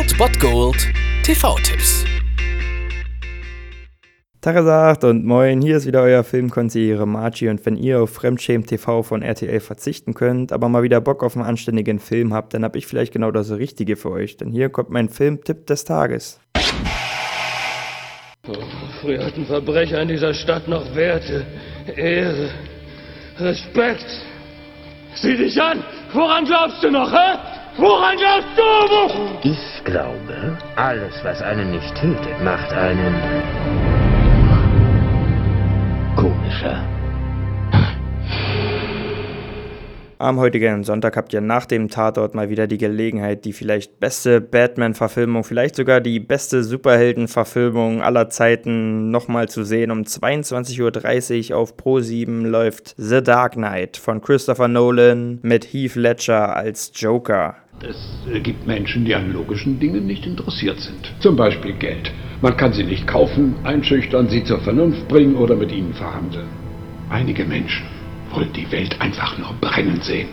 Old Bot Gold TV-Tipps. Tagesagt und moin, hier ist wieder euer Filmkonsigliere Margie und wenn ihr auf Fremdschämen TV von RTL verzichten könnt, aber mal wieder Bock auf einen anständigen Film habt, dann hab ich vielleicht genau das Richtige für euch, denn hier kommt mein Filmtipp des Tages. Früher hatten Verbrecher in dieser Stadt noch Werte, Ehre, Respekt. Sieh dich an! Woran glaubst du noch, hä? Woran glaubst du? Ich glaube, alles, was einen nicht tötet, macht einen komischer. Am heutigen Sonntag habt ihr nach dem Tatort mal wieder die Gelegenheit, die vielleicht beste Batman-Verfilmung, vielleicht sogar die beste Superhelden-Verfilmung aller Zeiten nochmal zu sehen. Um 22.30 Uhr auf Pro7 läuft The Dark Knight von Christopher Nolan mit Heath Ledger als Joker. Es gibt Menschen, die an logischen Dingen nicht interessiert sind. Zum Beispiel Geld. Man kann sie nicht kaufen, einschüchtern, sie zur Vernunft bringen oder mit ihnen verhandeln. Einige Menschen wollen die Welt einfach nur brennen sehen.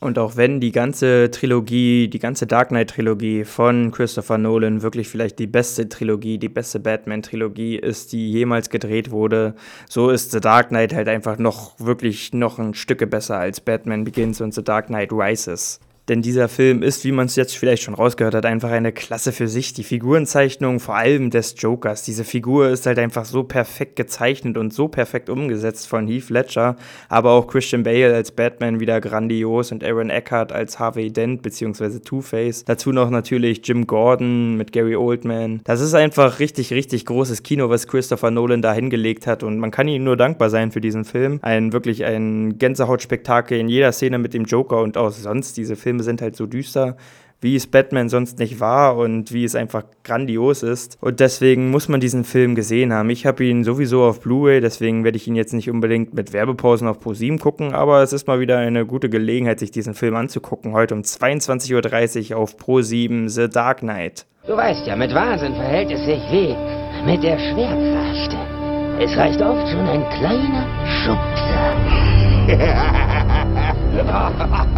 Und auch wenn die ganze Trilogie, die ganze Dark Knight-Trilogie von Christopher Nolan wirklich vielleicht die beste Trilogie, die beste Batman-Trilogie ist, die jemals gedreht wurde, so ist The Dark Knight halt einfach noch wirklich noch ein Stücke besser als Batman Begins und The Dark Knight Rises. Denn dieser Film ist, wie man es jetzt vielleicht schon rausgehört hat, einfach eine Klasse für sich. Die Figurenzeichnung, vor allem des Jokers, diese Figur ist halt einfach so perfekt gezeichnet und so perfekt umgesetzt von Heath Ledger, aber auch Christian Bale als Batman wieder grandios und Aaron Eckhart als Harvey Dent bzw. Two-Face. Dazu noch natürlich Jim Gordon mit Gary Oldman. Das ist einfach richtig, richtig großes Kino, was Christopher Nolan da hingelegt hat und man kann ihm nur dankbar sein für diesen Film. Ein wirklich ein Gänsehautspektakel in jeder Szene mit dem Joker und auch sonst diese Filme Filme sind halt so düster, wie es Batman sonst nicht war und wie es einfach grandios ist. Und deswegen muss man diesen Film gesehen haben. Ich habe ihn sowieso auf Blu-ray, deswegen werde ich ihn jetzt nicht unbedingt mit Werbepausen auf Pro7 gucken, aber es ist mal wieder eine gute Gelegenheit, sich diesen Film anzugucken. Heute um 22.30 Uhr auf Pro7 The Dark Knight. Du weißt ja, mit Wahnsinn verhält es sich wie mit der Schwertkraft. Es reicht oft schon ein kleiner Schubser.